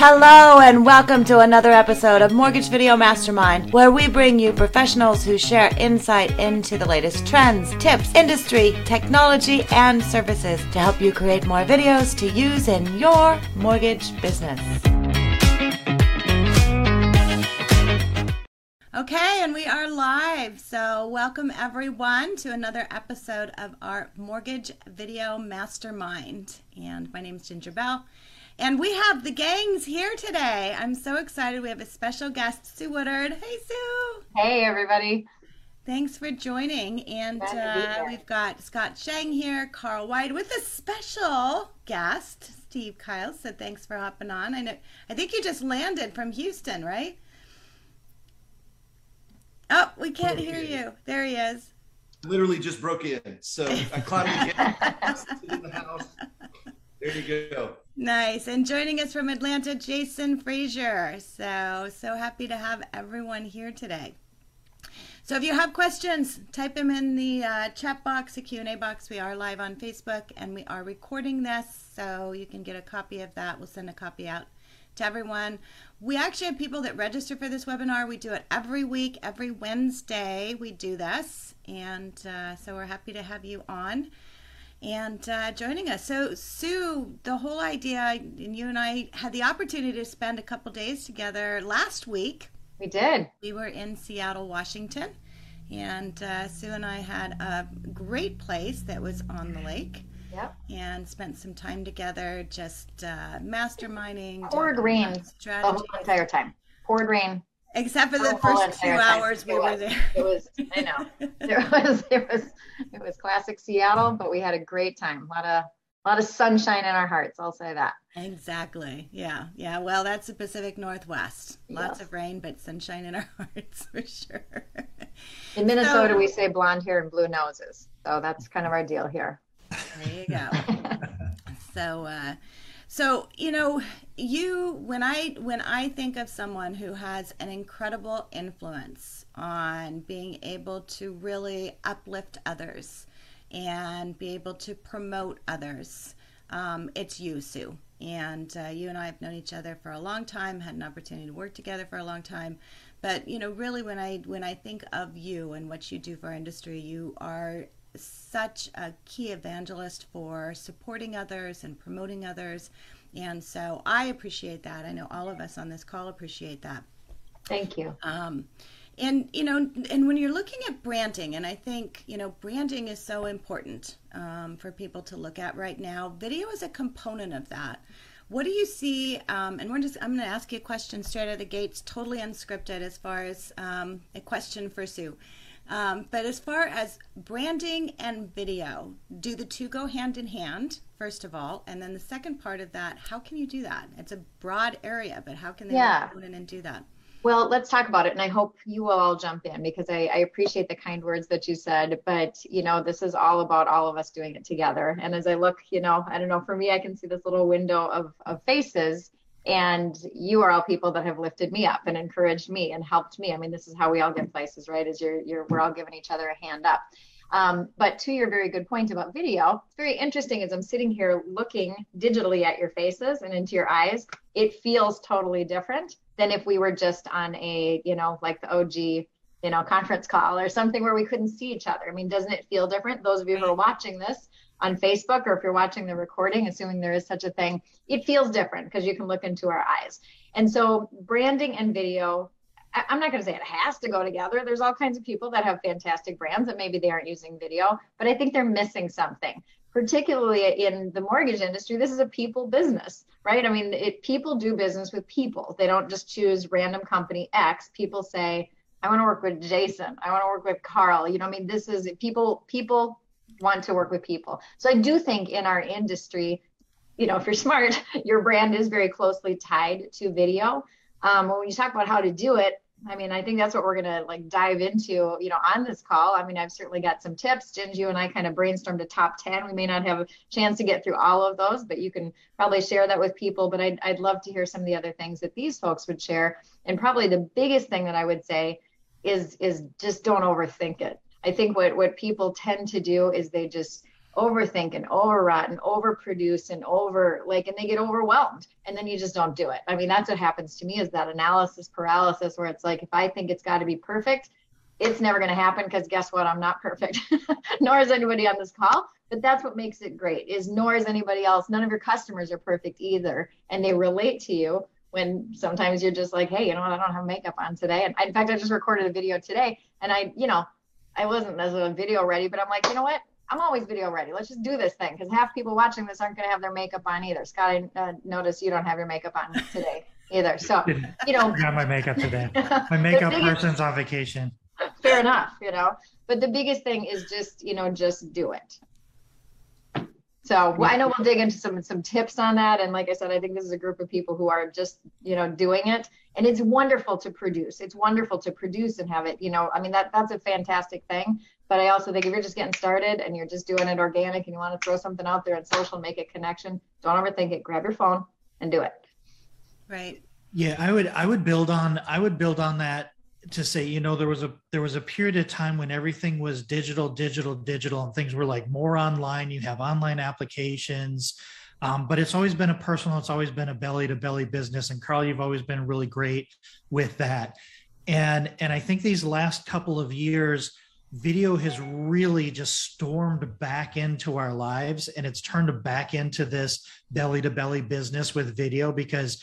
Hello, and welcome to another episode of Mortgage Video Mastermind, where we bring you professionals who share insight into the latest trends, tips, industry, technology, and services to help you create more videos to use in your mortgage business. Okay, and we are live. So, welcome everyone to another episode of our Mortgage Video Mastermind. And my name is Ginger Bell. And we have the gangs here today. I'm so excited. We have a special guest, Sue Woodard. Hey, Sue. Hey, everybody. Thanks for joining. And uh, we've got Scott Shang here, Carl White, with a special guest, Steve Kyle. So thanks for hopping on. I know. I think you just landed from Houston, right? Oh, we can't hear you. There he is. Literally just broke in. So I climbed in the house. There you go. Nice. And joining us from Atlanta, Jason Frazier. So, so happy to have everyone here today. So if you have questions, type them in the uh, chat box, the Q&A box. We are live on Facebook and we are recording this, so you can get a copy of that. We'll send a copy out to everyone. We actually have people that register for this webinar. We do it every week, every Wednesday we do this. And uh, so we're happy to have you on and uh, joining us. So, Sue, the whole idea, and you and I had the opportunity to spend a couple days together last week. We did. We were in Seattle, Washington, and uh, Sue and I had a great place that was on the lake. Yep. And spent some time together, just uh, masterminding. Poured rain the whole entire time. Poured rain Except for the first two hours we were there. It was, I know, it was, it was, it was classic Seattle, but we had a great time. A lot of, a lot of sunshine in our hearts. I'll say that. Exactly. Yeah. Yeah. Well, that's the Pacific Northwest. Lots yes. of rain, but sunshine in our hearts for sure. In Minnesota, so, we say blonde hair and blue noses. So that's kind of our deal here. There you go. so, uh, so, you know, you when I when I think of someone who has an incredible influence on being able to really uplift others and be able to promote others, um, it's you, Sue. And uh, you and I have known each other for a long time, had an opportunity to work together for a long time. But you know, really, when I when I think of you and what you do for our industry, you are such a key evangelist for supporting others and promoting others. And so I appreciate that. I know all of us on this call appreciate that. Thank you. Um, and you know, and when you're looking at branding, and I think you know, branding is so important um, for people to look at right now. Video is a component of that. What do you see? Um, and we're just I'm going to ask you a question straight out of the gates, totally unscripted, as far as um, a question for Sue. Um, but as far as branding and video, do the two go hand in hand, first of all? And then the second part of that, how can you do that? It's a broad area, but how can they yeah. go in and do that? Well, let's talk about it. And I hope you will all jump in because I, I, appreciate the kind words that you said. But, you know, this is all about all of us doing it together. And as I look, you know, I don't know, for me, I can see this little window of, of faces and you are all people that have lifted me up and encouraged me and helped me. I mean this is how we all get places right? Is you're, you're we're all giving each other a hand up. Um, but to your very good point about video it's very interesting as i'm sitting here looking digitally at your faces and into your eyes it feels totally different than if we were just on a you know like the og you know conference call or something where we couldn't see each other. I mean doesn't it feel different? Those of you who are watching this on Facebook or if you're watching the recording, assuming there is such a thing, it feels different because you can look into our eyes. And so, branding and video, I'm not going to say it has to go together. There's all kinds of people that have fantastic brands that maybe they aren't using video, but I think they're missing something. Particularly in the mortgage industry, this is a people business, right? I mean, it, people do business with people. They don't just choose random company X. People say, I want to work with Jason. I want to work with Carl. You know, I mean, this is people, people want to work with people. So I do think in our industry, you know, if you're smart, your brand is very closely tied to video. Um, when you talk about how to do it, I mean, I think that's what we're gonna like dive into, you know, on this call. I mean, I've certainly got some tips. You and I kind of brainstormed a top 10. We may not have a chance to get through all of those, but you can probably share that with people. But I'd, I'd love to hear some of the other things that these folks would share. And probably the biggest thing that I would say is is just don't overthink it. I think what what people tend to do is they just overthink and overwrought and overproduce and over like and they get overwhelmed and then you just don't do it. I mean that's what happens to me is that analysis paralysis where it's like if i think it's got to be perfect it's never going to happen because guess what? I'm not perfect. Nor is anybody on this call but that's what makes it great is nor is anybody else. None of your customers are perfect either and they relate to you when sometimes you're just like hey you know what? I don't have makeup on today. And in fact i just recorded a video today and i you know i wasn't as video ready but i'm like you know what I'm always video ready. Let's just do this thing because half people watching this aren't going to have their makeup on either. Scott, I uh, notice you don't have your makeup on today either. So, you know, I got my makeup today. My makeup biggest, person's on vacation. Fair enough, you know. But the biggest thing is just, you know, just do it. So I know we'll dig into some some tips on that. And like I said, I think this is a group of people who are just, you know, doing it. And it's wonderful to produce. It's wonderful to produce and have it, you know, I mean that that's a fantastic thing. But I also think if you're just getting started and you're just doing it organic and you want to throw something out there on social and make a connection, don't overthink it. Grab your phone and do it. Right. Yeah, I would I would build on I would build on that to say, you know, there was a there was a period of time when everything was digital, digital, digital, and things were like more online. You have online applications. Um, but it's always been a personal, it's always been a belly to belly business. And Carl, you've always been really great with that. And and I think these last couple of years, video has really just stormed back into our lives and it's turned back into this belly to belly business with video because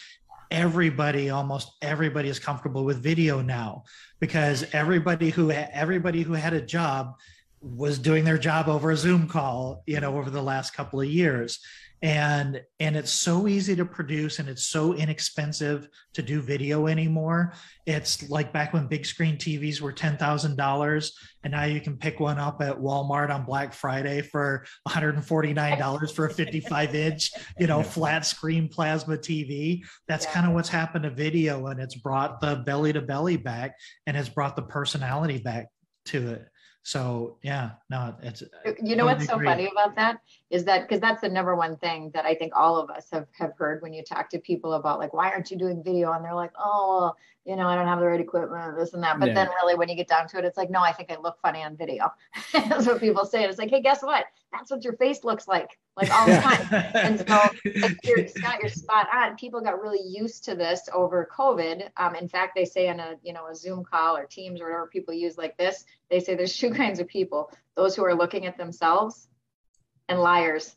everybody almost everybody is comfortable with video now because everybody who everybody who had a job was doing their job over a zoom call you know over the last couple of years and and it's so easy to produce and it's so inexpensive to do video anymore. It's like back when big screen tvs were $10000 and now you can pick one up at walmart on black friday for $149 for a 55 inch you know flat screen plasma tv that's kind of what's happened to video and it's brought the belly to belly back and has brought the personality back to it so yeah, no, it's. You know what's so funny about that is that because that's the number one thing that I think all of us have have heard when you talk to people about like why aren't you doing video and they're like oh you know I don't have the right equipment this and that but yeah. then really when you get down to it it's like no I think I look funny on video that's what people say and it's like hey guess what that's what your face looks like like all the time. and so, like you're, Scott, you're spot on. People got really used to this over COVID. Um, in fact, they say in a you know a Zoom call or Teams or whatever people use like this, they say there's two kinds of people: those who are looking at themselves and liars.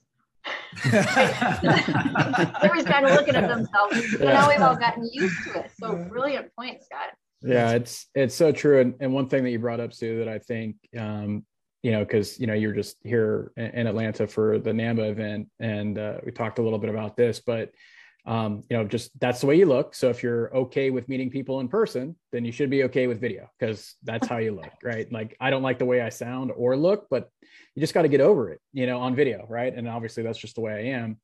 Everybody's kind of looking at themselves. And yeah. now we've all gotten used to it. So brilliant point, Scott. Yeah, it's it's so true. And, and one thing that you brought up, Sue, that I think um, you know, because you know you're just here in Atlanta for the NAMA event, and uh, we talked a little bit about this, but um, you know, just that's the way you look. So if you're okay with meeting people in person, then you should be okay with video because that's how you look, right? Like I don't like the way I sound or look, but you just got to get over it, you know, on video, right? And obviously that's just the way I am.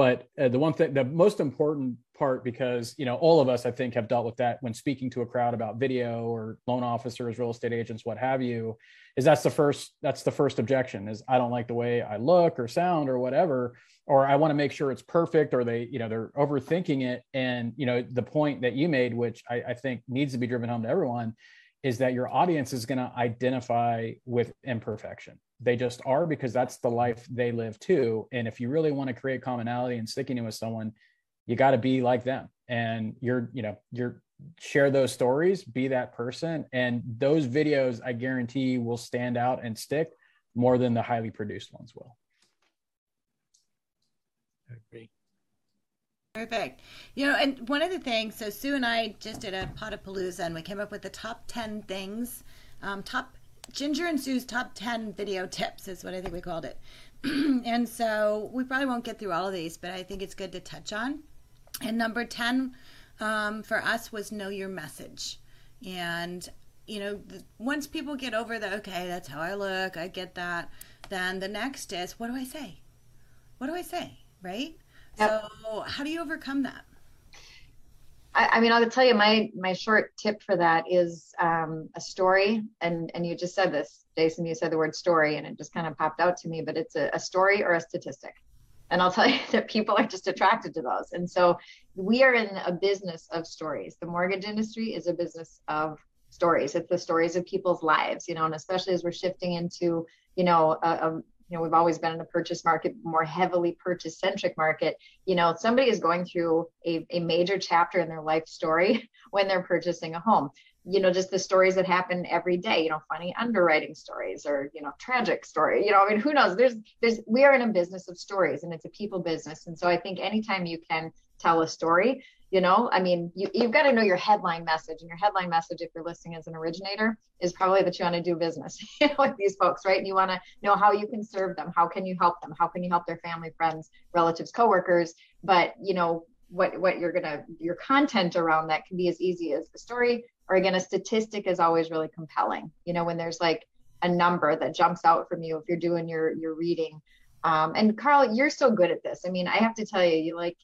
But uh, the one thing, the most important part, because you know, all of us, I think, have dealt with that when speaking to a crowd about video or loan officers, real estate agents, what have you, is that's the first that's the first objection is I don't like the way I look or sound or whatever, or I want to make sure it's perfect, or they, you know, they're overthinking it. And you know, the point that you made, which I, I think needs to be driven home to everyone, is that your audience is going to identify with imperfection they just are because that's the life they live too. And if you really want to create commonality and sticking with someone, you got to be like them. And you're, you know, you're share those stories, be that person. And those videos, I guarantee, will stand out and stick more than the highly produced ones will. I agree. Perfect. You know, and one of the things, so Sue and I just did a pot of Potapalooza and we came up with the top 10 things, um, top Ginger and Sue's top 10 video tips is what I think we called it. and so we probably won't get through all of these, but I think it's good to touch on. And number 10 um, for us was know your message. And, you know, once people get over the, okay, that's how I look, I get that, then the next is, what do I say? What do I say? Right? Yep. So, how do you overcome that? I, I, mean, I'll tell you my my short tip for that is um, a story, and and you just said this, Jason. You said the word story, and it just kind of popped out to me. But it's a, a story or a statistic, and I'll tell you that people are just attracted to those. And so we are in a business of stories. The mortgage industry is a business of stories. It's the stories of people's lives, you know, and especially as we're shifting into, you know, a, a you know we've always been in a purchase market more heavily purchase centric market. You know somebody is going through a, a major chapter in their life story when they're purchasing a home. You know just the stories that happen every day you know funny underwriting stories or you know tragic story you know i mean who knows? There's there's we are in a business of stories and it's a people business. And so i think anytime you can tell a story you know i mean you, you've got to know your headline message and your headline message if you're listening as an originator is probably that you want to do business with these folks right? And you want to know how you can serve them how can you help them how can you help their family friends relatives coworkers? But you know what what you're gonna your content around that can be as easy as the story. Or again a statistic is always really compelling you know when there's like a number that jumps out from you if you're doing your your reading. Um, and carl you're so good at this. I mean i have to tell you you like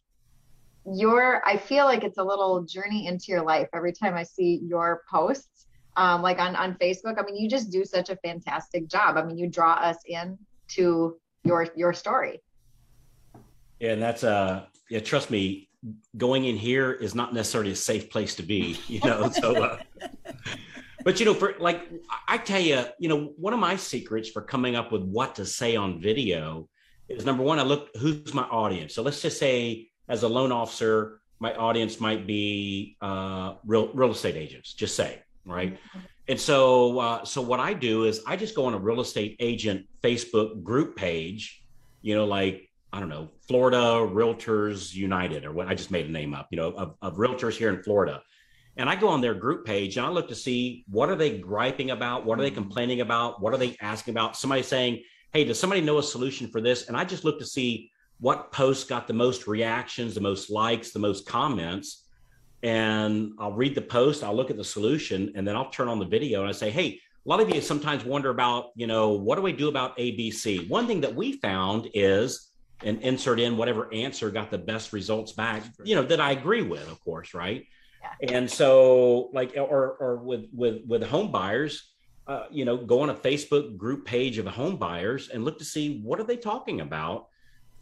your i feel like it's a little journey into your life every time i see your posts um, like on on facebook. I mean you just do such a fantastic job. I mean you draw us in to your your story. Yeah and that's uh yeah trust me going in here is not necessarily a safe place to be you know so uh, but you know for like i tell you you know one of my secrets for coming up with what to say on video is number one i look who's my audience? So let's just say as a loan officer, my audience might be uh, real real estate agents. Just say, right? And so, uh, so what I do is I just go on a real estate agent Facebook group page. You know, like I don't know, Florida Realtors United, or what I just made a name up. You know, of, of realtors here in Florida. And I go on their group page and I look to see what are they griping about, what are they complaining about, what are they asking about. Somebody saying, "Hey, does somebody know a solution for this?" And I just look to see what post got the most reactions, the most likes, the most comments. And I'll read the post, I'll look at the solution, and then I'll turn on the video and I say, hey, a lot of you sometimes wonder about, you know, what do we do about ABC? One thing that we found is, and insert in whatever answer got the best results back, you know, that I agree with, of course, right? Yeah. And so, like, or or with with with home buyers, uh, you know, go on a Facebook group page of home buyers and look to see what are they talking about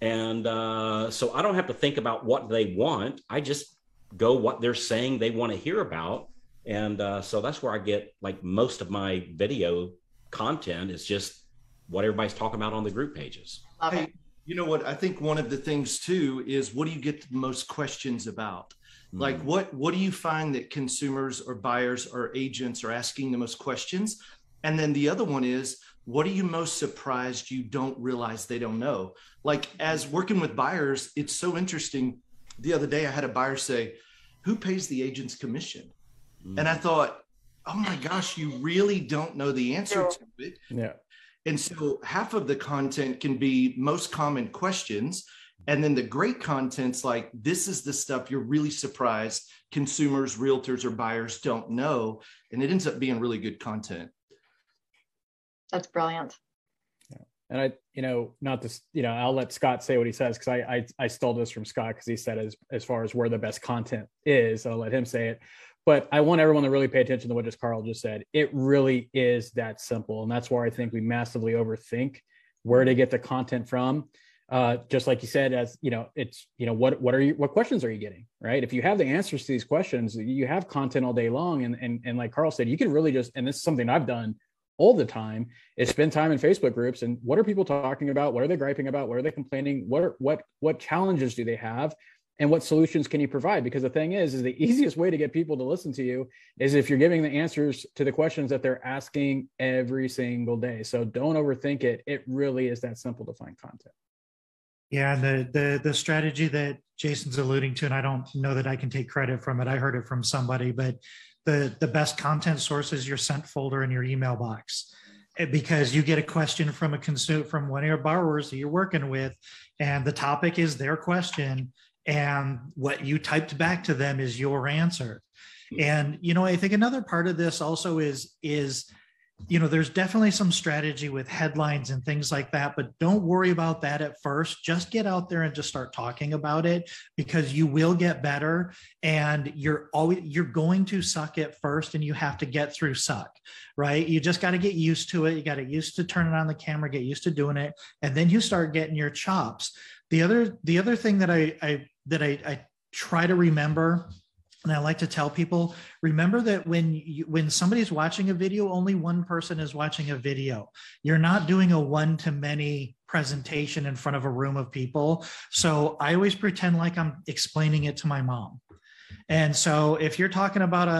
and uh, so I don't have to think about what they want. I just go what they're saying they want to hear about. And uh, so that's where I get like most of my video content is just what everybody's talking about on the group pages. Hey, you know what? I think one of the things too is what do you get the most questions about? Mm-hmm. Like what what do you find that consumers or buyers or agents are asking the most questions? And then the other one is what are you most surprised you don't realize they don't know? Like as working with buyers, it's so interesting. The other day I had a buyer say, "Who pays the agent's commission?" Mm. And I thought, "Oh my gosh, you really don't know the answer to it." Yeah. And so half of the content can be most common questions. And then the great content's like, this is the stuff you're really surprised consumers, realtors, or buyers don't know. And it ends up being really good content. That's brilliant. Yeah. And I, you know, not this, you know, I'll let Scott say what he says because I, I, I stole this from Scott because he said as as far as where the best content is, I'll let him say it. But I want everyone to really pay attention to what just Carl just said. It really is that simple, and that's where I think we massively overthink where to get the content from. Uh, just like you said, as you know, it's you know what what are you what questions are you getting, right? If you have the answers to these questions, you have content all day long, and and and like Carl said, you can really just and this is something I've done all the time is spend time in Facebook groups and what are people talking about? What are they griping about? What are they complaining? What are, what what challenges do they have? And what solutions can you provide? Because the thing is, is the easiest way to get people to listen to you is if you're giving the answers to the questions that they're asking every single day. So don't overthink it. It really is that simple to find content. Yeah, and the the the strategy that Jason's alluding to, and I don't know that I can take credit from it. I heard it from somebody, but the the best content source is your sent folder in your email box. Because you get a question from a consumer from one of your borrowers that you're working with and the topic is their question and what you typed back to them is your answer. Hmm. And you know i think another part of this also is is you know there's definitely some strategy with headlines and things like that but don't worry about that at first. Just get out there and just start talking about it because you will get better and you're always you're going to suck at first and you have to get through suck right? You just got to get used to it. You got to used to turning on the camera get used to doing it and then you start getting your chops. The other the other thing that i i that i, I try to remember and I like to tell people, remember that when you, when somebody's watching a video, only one person is watching a video. You're not doing a one to many presentation in front of a room of people. So I always pretend like I'm explaining it to my mom. And so if you're talking about a,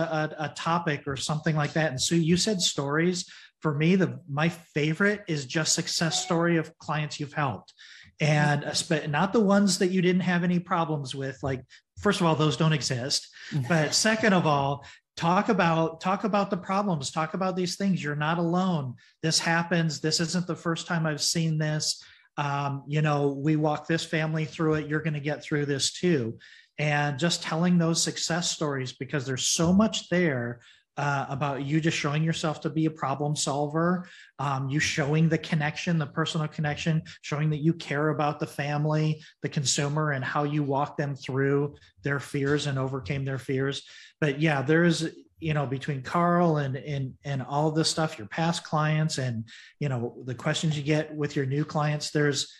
a, a topic or something like that, and so you said stories, for me, the my favorite is just success story of clients you've helped and not the ones that you didn't have any problems with like first of all those don't exist. But second of all talk about talk about the problems talk about these things. You're not alone. This happens. This isn't the first time i've seen this. Um, you know we walk this family through it. You're going to get through this too. And just telling those success stories because there's so much there uh, about you just showing yourself to be a problem solver, um, you showing the connection, the personal connection, showing that you care about the family, the consumer, and how you walk them through their fears and overcame their fears. But yeah, there's you know between Carl and and and all this stuff, your past clients, and you know the questions you get with your new clients. There's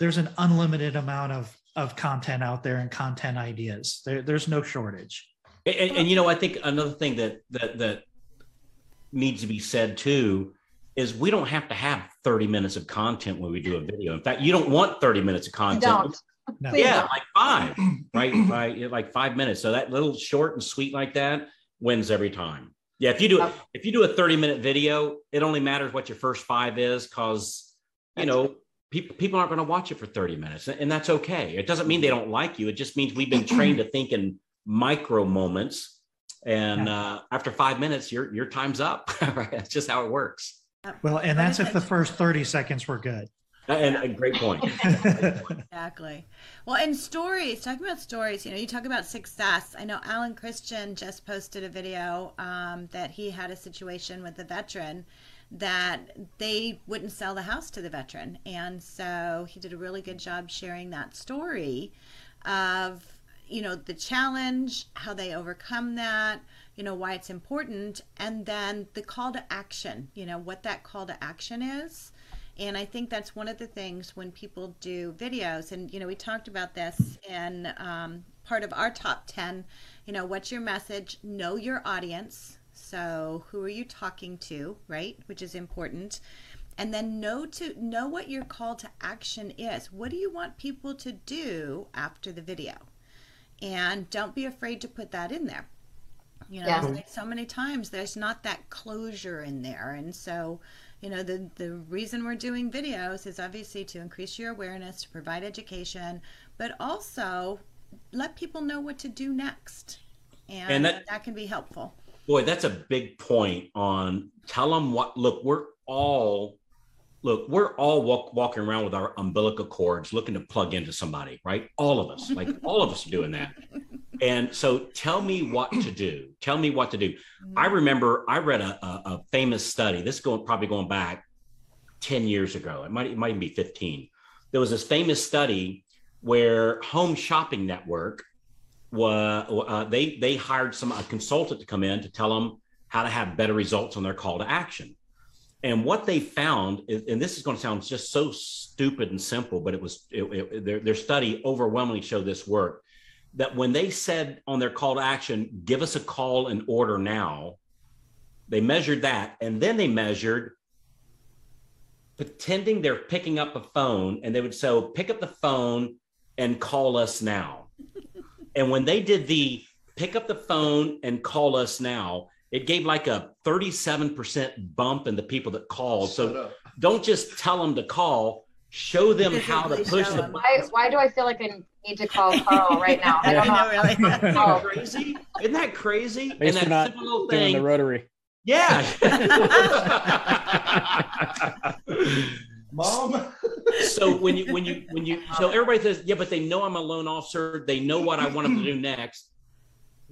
there's an unlimited amount of of content out there and content ideas. There, there's no shortage. And, and, you know, I think another thing that that that needs to be said too is we don't have to have 30 minutes of content when we do a video. In fact, you don't want 30 minutes of content. No. Yeah, like five, right? Five, like five minutes. So that little short and sweet like that wins every time. Yeah, if you do if you do a 30 minute video, it only matters what your first five is because you know people people aren't going to watch it for 30 minutes, and that's okay. It doesn't mean they don't like you. It just means we've been trained to think in micro moments and uh, after five minutes your your time's up right that's just how it works well and that's if the first 30 seconds were good and a great point. exactly. Well, in stories, talking about stories, you know, you talk about success. I know Alan Christian just posted a video um, that he had a situation with a veteran that they wouldn't sell the house to the veteran. And so he did a really good job sharing that story of you know the challenge how they overcome that you know why it's important and then the call to action you know what that call to action is. And i think that's one of the things when people do videos and you know we talked about this in um, part of our top 10 you know what's your message? Know your audience. So who are you talking to right which is important. And then know to know what your call to action is. What do you want people to do after the video and don't be afraid to put that in there. You know yeah. like so many times there's not that closure in there. And so you know the the reason we're doing videos is obviously to increase your awareness to provide education but also let people know what to do next. And, and that, that can be helpful. Boy that's a big point on tell them what look we're all look, we're all walk, walking around with our umbilical cords looking to plug into somebody, right? All of us, like all of us are doing that. And so tell me what to do. Tell me what to do. I mm-hmm. remember I read a, a, a famous study. This is going probably going back 10 years ago. It might, it might even be 15. There was this famous study where Home Shopping Network was uh, they they hired some a consultant to come in to tell them how to have better results on their call to action. And what they found, is, and this is going to sound just so stupid and simple, but it was it, it, their, their study overwhelmingly showed this work that when they said on their call to action, give us a call and order now, they measured that. And then they measured pretending they're picking up a phone and they would say, oh, pick up the phone and call us now. and when they did the pick up the phone and call us now, it gave like a 37% bump in the people that called. Shut so up. don't just tell them to call, show them how to push the why, why do I feel like I need to call Carl right now? I don't know. really. Isn't that crazy? Isn't that crazy? and that not doing thing, the rotary. Yeah. Mom. so when you when you when you so everybody says yeah, but they know I'm a loan officer. They know what I want them to do next.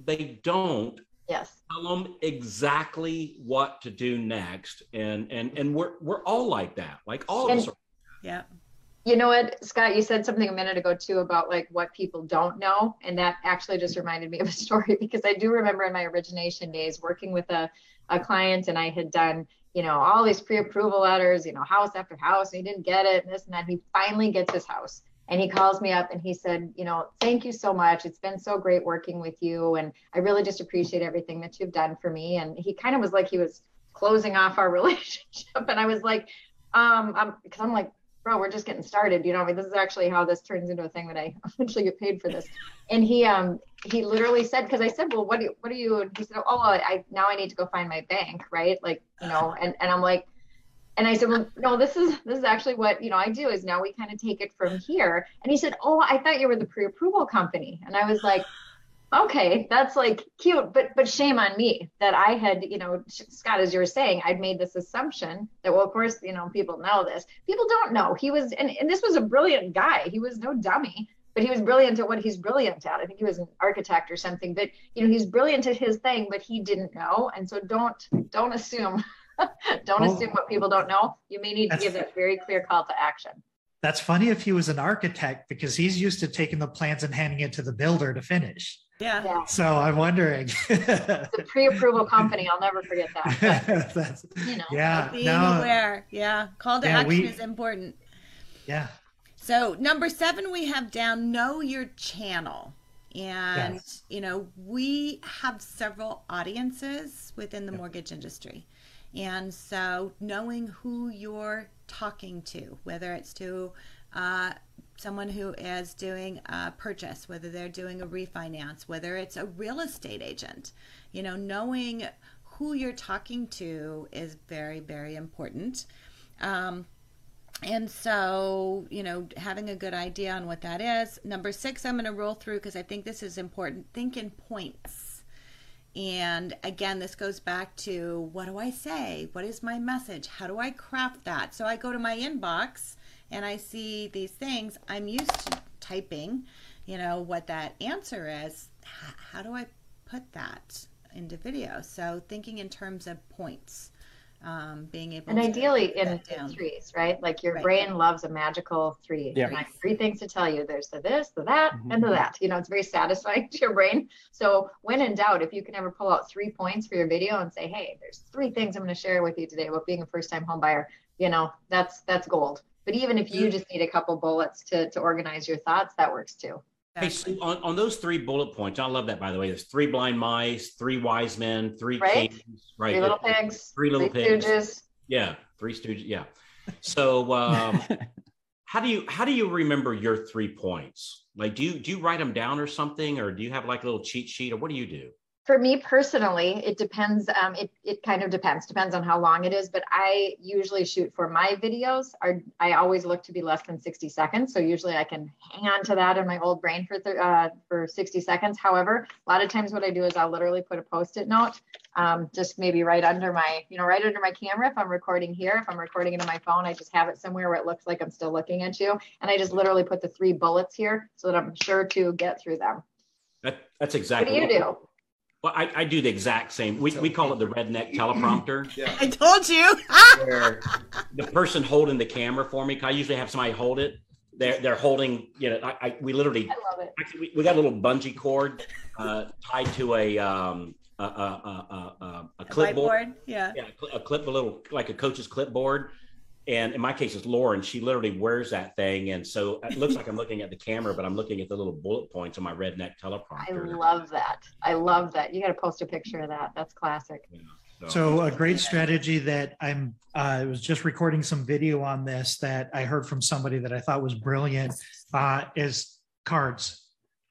They don't Yes. Tell them exactly what to do next. And and and we're we're all like that. Like all and, of us are. Yeah. You know what, Scott, you said something a minute ago too about like what people don't know. And that actually just reminded me of a story because I do remember in my origination days working with a, a client and I had done, you know, all these pre-approval letters, you know, house after house, and he didn't get it, and this and that. He finally gets his house and he calls me up and he said, you know, thank you so much. It's been so great working with you. And I really just appreciate everything that you've done for me. And he kind of was like he was closing off our relationship. And I was like, um, I'm because I'm like, bro, we're just getting started. You know, I mean, this is actually how this turns into a thing that I eventually get paid for this. And he um he literally said, because I said, well, what do you what do you? And he said, oh, I now I need to go find my bank, right? Like, you know, and and I'm like, and I said, well, no, this is this is actually what you know I do is now we kind of take it from here. And he said, oh, I thought you were the pre-approval company, and I was like, okay, that's like cute, but but shame on me that I had you know Scott, as you were saying, I'd made this assumption that well, of course, you know, people know this. People don't know he was, and, and this was a brilliant guy. He was no dummy. But he was brilliant at what he's brilliant at. I think he was an architect or something. But you know, he's brilliant at his thing, but he didn't know. And so don't don't assume don't well, assume what people don't know. You may need to give a very clear call to action. That's funny if he was an architect because he's used to taking the plans and handing it to the builder to finish. Yeah. yeah. So I'm wondering. the pre-approval company, I'll never forget that. But, you know, yeah. Being no, aware. Yeah. Call to yeah, action we, is important. Yeah. So number seven, we have down know your channel. And yes. you know, we have several audiences within the mortgage industry. And so knowing who you're talking to, whether it's to uh, someone who is doing a purchase, whether they're doing a refinance, whether it's a real estate agent, you know, knowing who you're talking to is very, very important. Um, and so, you know, having a good idea on what that is. Number six, I'm going to roll through because I think this is important. Think in points and again, this goes back to what do I say? What is my message? How do I craft that? So I go to my inbox and I see these things. I'm used to typing, you know, what that answer is. How do I put that into video? So thinking in terms of points um, being able and ideally in, in, threes right? Like your right. brain loves a magical three. Yeah. like three things to tell you. There's the this the that mm-hmm. and the that. You know it's very satisfying to your brain. So when in doubt if you can ever pull out three points for your video and say hey there's three things i'm going to share with you today about being a first time home buyer you know that's that's gold. But even if you just need a couple bullets to to organize your thoughts that works too Hey, so on, on those three bullet points, I love that by the way. There's three blind mice, three wise men, three right? kings, right? Three little pigs, three little three pigs. Stooges. Yeah, three stooges. Yeah. So um, how do you how do you remember your three points? Like, do you do you write them down or something, or do you have like a little cheat sheet, or what do you do? For me personally, it depends. Um, it, it kind of depends, depends on how long it is. But I usually shoot for my videos are, I always look to be less than 60 seconds. So usually I can hang on to that in my old brain for, th- uh, for 60 seconds. However, a lot of times what I do is I'll literally put a post-it note, um, just maybe right under my, you know, right under my camera. If I'm recording here, if I'm recording it on my phone, I just have it somewhere where it looks like I'm still looking at you. And I just literally put the three bullets here so that I'm sure to get through them. That, that's exactly what do you do? Well, I, I do the exact same. We, we call it the redneck teleprompter. Yeah. I told you. where the person holding the camera for me, I usually have somebody hold it. They're they're holding. You know, I, I we literally. I love it. Actually, we, we got a little bungee cord uh, tied to a um a a a, a, a clipboard. yeah. Yeah, a clip, a little like a coach's clipboard and in my case it's lauren. She literally wears that thing. And so it looks like i'm looking at the camera but i'm looking at the little bullet points on my redneck teleprompter. I love that. I love that. You got to post a picture of that. That's classic. Yeah, so. so. a great strategy that i'm uh, i was just recording some video on this that i heard from somebody that i thought was brilliant uh, is cards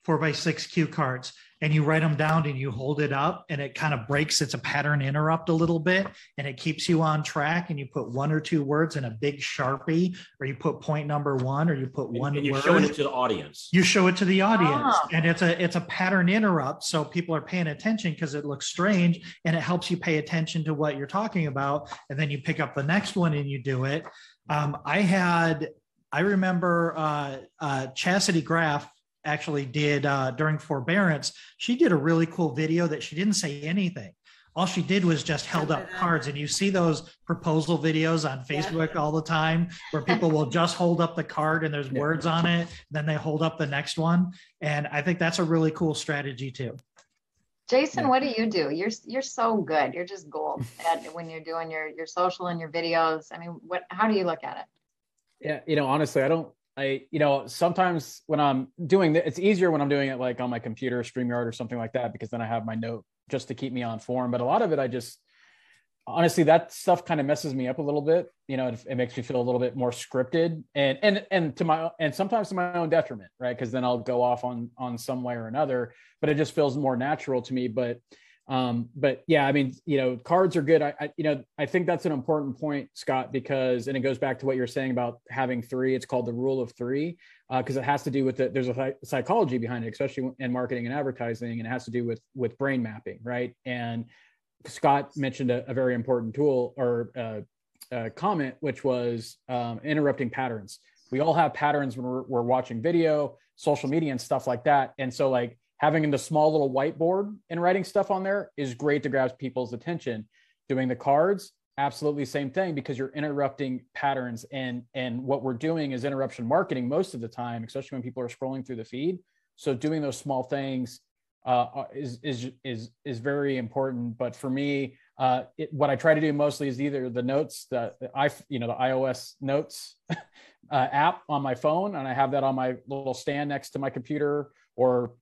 four by six cue cards and you write them down and you hold it up and it kind of breaks it's a pattern interrupt a little bit and it keeps you on track and you put one or two words in a big sharpie or you put point number one or you put and, one and you're word. showing it to the audience you show it to the audience oh. and it's a it's a pattern interrupt so people are paying attention because it looks strange and it helps you pay attention to what you're talking about and then you pick up the next one and you do it um, i had i remember uh, uh, chastity graff actually did uh, during forbearance, she did a really cool video that she didn't say anything. All she did was just held up cards. And you see those proposal videos on Facebook yeah. all the time where people will just hold up the card and there's yeah. words on it. Then they hold up the next one. And I think that's a really cool strategy too. Jason, what do you do? You're you're so good. You're just gold at when you're doing your your social and your videos. I mean, what how do you look at it? Yeah, you know, honestly, I don't I, you know, sometimes when I'm doing it, it's easier when I'm doing it like on my computer, StreamYard or something like that, because then I have my note just to keep me on form. But a lot of it, I just, honestly, that stuff kind of messes me up a little bit. You know, it, it, makes me feel a little bit more scripted and, and, and to my, and sometimes to my own detriment, right. Cause then I'll go off on, on some way or another, but it just feels more natural to me. But um, but yeah, I mean, you know, cards are good. I, I, you know, I think that's an important point, Scott, because, and it goes back to what you're saying about having three. It's called the rule of three because uh, it has to do with the, there's a psychology behind it, especially in marketing and advertising, and it has to do with with brain mapping, right? And Scott mentioned a, a very important tool or uh, comment, which was um, interrupting patterns. We all have patterns when we're, we're watching video, social media, and stuff like that. And so, like having the small little whiteboard and writing stuff on there is great to grab people's attention. Doing the cards, absolutely same thing because you're interrupting patterns and and what we're doing is interruption marketing most of the time, especially when people are scrolling through the feed. So doing those small things uh, is is is is very important. But for me, uh, it, what I try to do mostly is either the notes that I you know the iOS notes uh, app on my phone, and I have that on my little stand next to my computer, or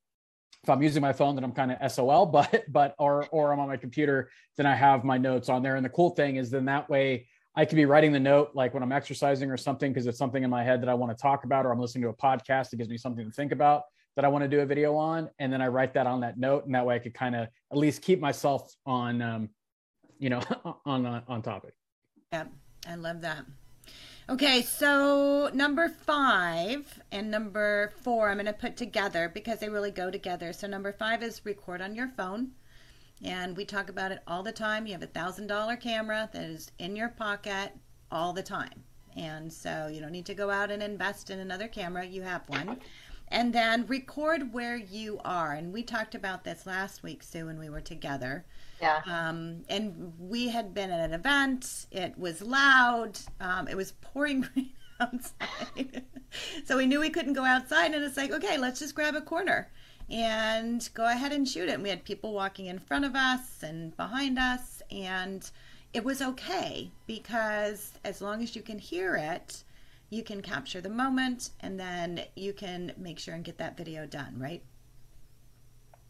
if I'm using my phone, then I'm kind of SOL, but but or or I'm on my computer, then I have my notes on there. And the cool thing is then that way I could be writing the note like when I'm exercising or something because it's something in my head that I want to talk about, or I'm listening to a podcast that gives me something to think about that I want to do a video on, and then I write that on that note, and that way I could kind of at least keep myself on, um, you know, on, on topic. Yeah, I love that. Okay, so number five and number four, I'm going to put together because they really go together. So number five is record on your phone. And we talk about it all the time. You have a thousand dollar camera that is in your pocket all the time. And so you don't need to go out and invest in another camera. You have one. And then record where you are. And we talked about this last week, Sue, when we were together. Yeah. Um, and we had been at an event. It was loud. Um, it was pouring rain outside. so we knew we couldn't go outside. And it's like, okay, let's just grab a corner and go ahead and shoot it. And we had people walking in front of us and behind us. And it was okay because as long as you can hear it, you can capture the moment and then you can make sure and get that video done, right?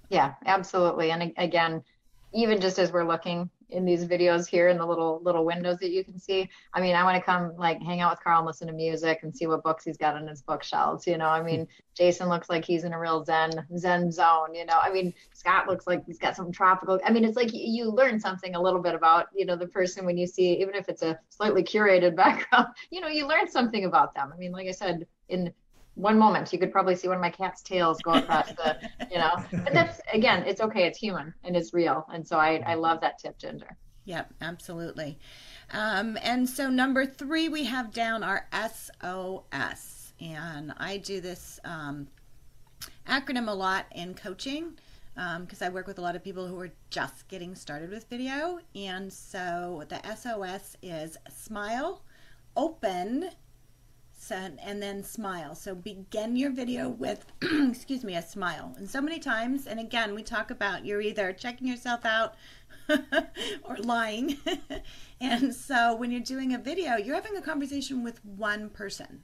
Yeah, absolutely. And again, even just as we're looking in these videos here in the little little windows that you can see. I mean, I want to come like hang out with Carl and listen to music and see what books he's got on his bookshelves. You know, I mean, Jason looks like he's in a real zen zen zone. You know, I mean, Scott looks like he's got some tropical. I mean, it's like you learn something a little bit about you know the person when you see, even if it's a slightly curated background. You know, you learn something about them. I mean, like I said, in one moment you could probably see one of my cat's tails go across the you know but that's again it's okay it's human and it's real and so i i love that tip ginger yep absolutely um, and so number three we have down our sos and i do this um, acronym a lot in coaching because um, I work with a lot of people who are just getting started with video. And so the SOS is smile, open, and then smile. So begin your video with, excuse me, a smile. And so many times, and again, we talk about you're either checking yourself out or lying. and so when you're doing a video, you're having a conversation with one person,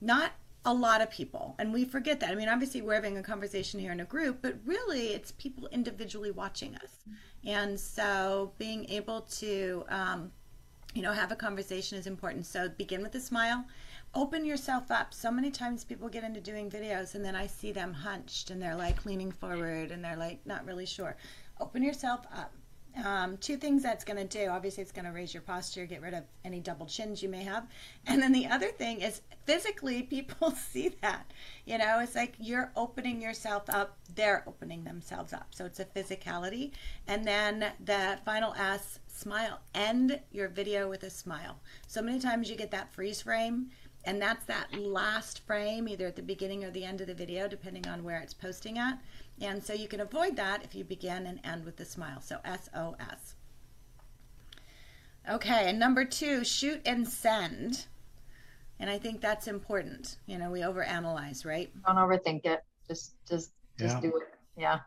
not a lot of people. And we forget that. I mean, obviously, we're having a conversation here in a group, but really, it's people individually watching us. And so being able to, um, you know, have a conversation is important. So begin with a smile. Open yourself up. So many times people get into doing videos and then I see them hunched and they're like leaning forward and they're like not really sure. Open yourself up. Um, two things that's going to do obviously, it's going to raise your posture, get rid of any double chins you may have. And then the other thing is physically, people see that. You know, it's like you're opening yourself up, they're opening themselves up. So it's a physicality. And then the final S, smile. End your video with a smile. So many times you get that freeze frame. And that's that last frame, either at the beginning or the end of the video, depending on where it's posting at. And so you can avoid that if you begin and end with a smile. So SOS. Okay, and number two, shoot and send. And I think that's important. You know, we overanalyze, right? Don't overthink it. Just just just yeah. do it. Yeah.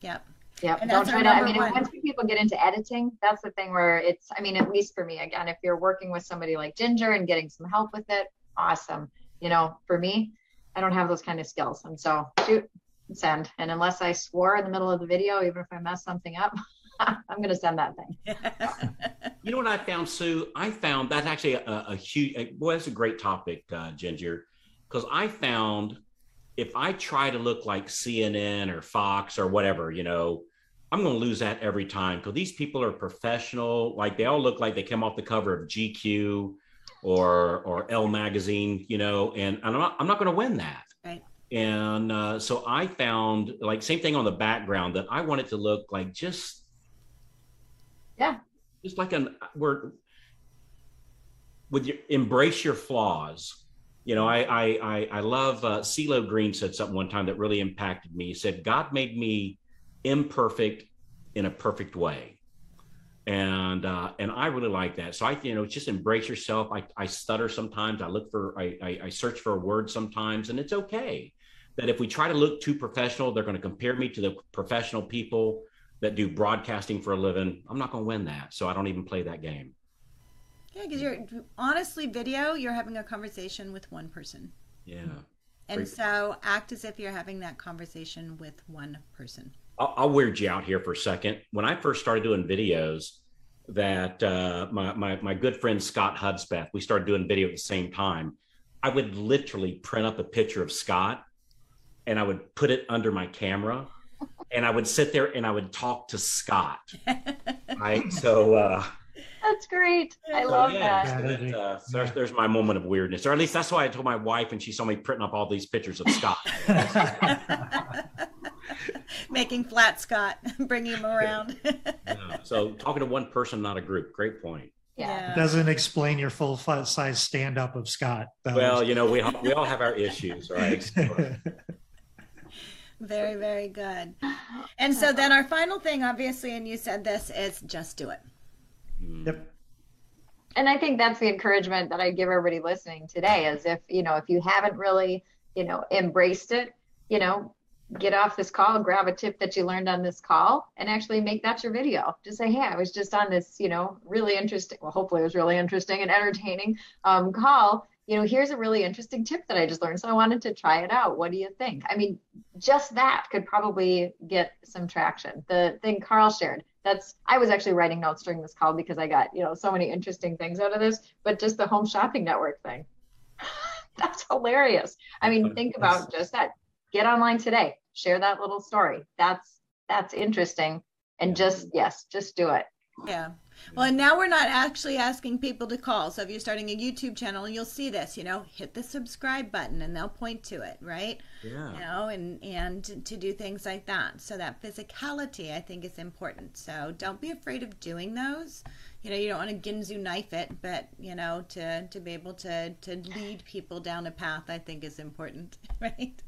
Yep. Yeah. Don't try to I mean one. once people get into editing, that's the thing where it's I mean, at least for me, again, if you're working with somebody like Ginger and getting some help with it, awesome. you know, for me, I don't have those kind of skills. And so shoot, send. And unless I swore in the middle of the video, even if I mess something up, I'm going to send that thing. you know what I found, Sue? I found that's actually a, a huge, boy. that's a great topic, uh, Ginger, because I found if I try to look like CNN or Fox or whatever, you know, I'm going to lose that every time because these people are professional. Like they all look like they come off the cover of GQ or or Elle magazine, you know, and, and I'm not I'm not going to win that. And uh, so I found like same thing on the background that I wanted to look like just yeah, just like an we're with your embrace your flaws. You know, I I I, I love uh, CeeLo Green said something one time that really impacted me. He said, "God made me imperfect in a perfect way." and uh, and I really like that. So I, you know, just embrace yourself. I, I stutter sometimes. I look for, I, I, I search for a word sometimes, and it's okay. That if we try to look too professional, they're going to compare me to the professional people that do broadcasting for a living. I'm not going to win that, so I don't even play that game. Yeah, because you're honestly video. You're having a conversation with one person. Yeah. And Great. so act as if you're having that conversation with one person. I'll, I'll, weird you out here for a second. When I first started doing videos, that uh, my, my my good friend Scott Hudspeth, we started doing video at the same time. I would literally print up a picture of Scott, and I would put it under my camera, and I would sit there and I would talk to Scott. right. So. Uh, that's great. I love yeah, that. that uh, there's, there's my moment of weirdness, or at least that's why I told my wife, and she saw me printing up all these pictures of Scott. making flat Scott, bringing him around. yeah. So talking to one person, not a group. Great point. Yeah. It doesn't explain your full size stand up of Scott. Well, you know, we, we all have our issues, right? Very, very good. And so then our final thing, obviously, and you said this, is just do it. Hmm. Yep. And I think that's the encouragement that I give everybody listening today is if, you know, if you haven't really, you know, embraced it, you know, get off this call, grab a tip that you learned on this call, and actually make that your video. Just say, hey, I was just on this, you know, really interesting, well, hopefully it was really interesting and entertaining um, call. You know, here's a really interesting tip that I just learned. So I wanted to try it out. What do you think? I mean, just that could probably get some traction. The thing Carl shared, that's I was actually writing notes during this call because I got, you know, so many interesting things out of this, but just the home shopping network thing. that's hilarious. I mean, think about just that. Get online today share that little story. That's that's interesting. And just yes, just do it. Yeah. Well, and now we're not actually asking people to call. So if you're starting a YouTube channel, you'll see this, you know, hit the subscribe button and they'll point to it, right? Yeah. You know, and and to do things like that. So that physicality I think is important. So don't be afraid of doing those. You know, you don't want to Ginsu knife it, but you know, to to be able to to lead people down a path I think is important, right?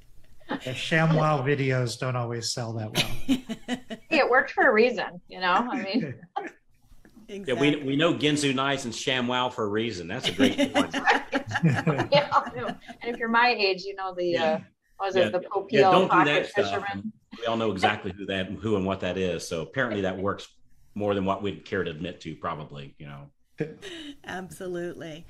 The ShamWow videos don't always sell that well. it worked for a reason, you know. I mean, exactly. yeah, we we know Ginsu knives and ShamWow for a reason. That's a great one. yeah, and if you're my age, you know the yeah. uh, was yeah. it the Popeil yeah, don't do that fisherman? We all know exactly who that, who and what that is. So apparently that works more than what we'd care to admit to, probably. You know. Absolutely.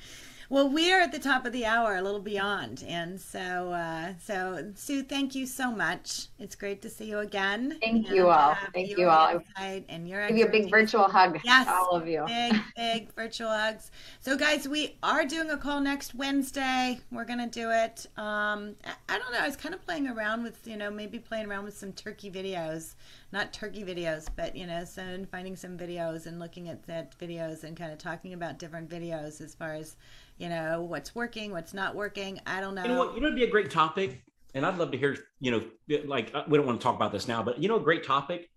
Well, we are at the top of the hour, a little beyond, and so uh, so Sue, thank you so much. It's great to see you again. Thank and, you all. Uh, thank you all. And your give you a big virtual hug. Yes, all of you. Big big virtual hugs. So guys, we are doing a call next Wednesday. We're gonna do it. Um, I, I don't know. I was kind of playing around with you know maybe playing around with some turkey videos not turkey videos, but you know, so finding some videos and looking at that videos and kind of talking about different videos as far as you know what's working, what's not working. I don't know. You know what? You know, it'd be a great topic, and I'd love to hear. You know, like uh, we don't want to talk about this now, but you know, a great topic.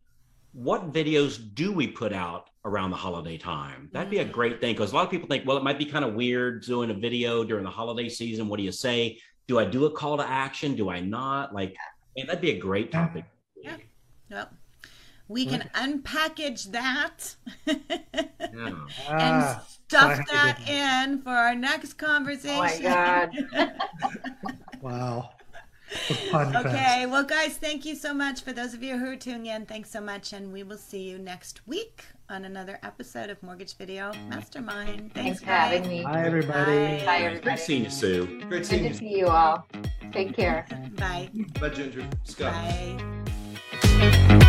What videos do we put out around the holiday time? That'd be a mm. great thing because a lot of people think, well, it might be kind of weird doing a video during the holiday season. What do you say? Do I do a call to action? Do I not? Like, man, that'd be a great topic. Yeah. Yep we can unpackage that yeah. and ah, stuff that in for our next conversation. Oh my God. wow. Okay, well, guys, thank you so much. For those of you who are tuning in, thanks so much. And we will see you next week on another episode of Mortgage Video Mastermind. Thanks Thanks, for having guys. me. Bye, everybody. Bye. Bye, everybody. Great seeing you, Sue. Great Good seeing to you. see you all. Take care. Bye. Bye, Ginger. Scott. Bye.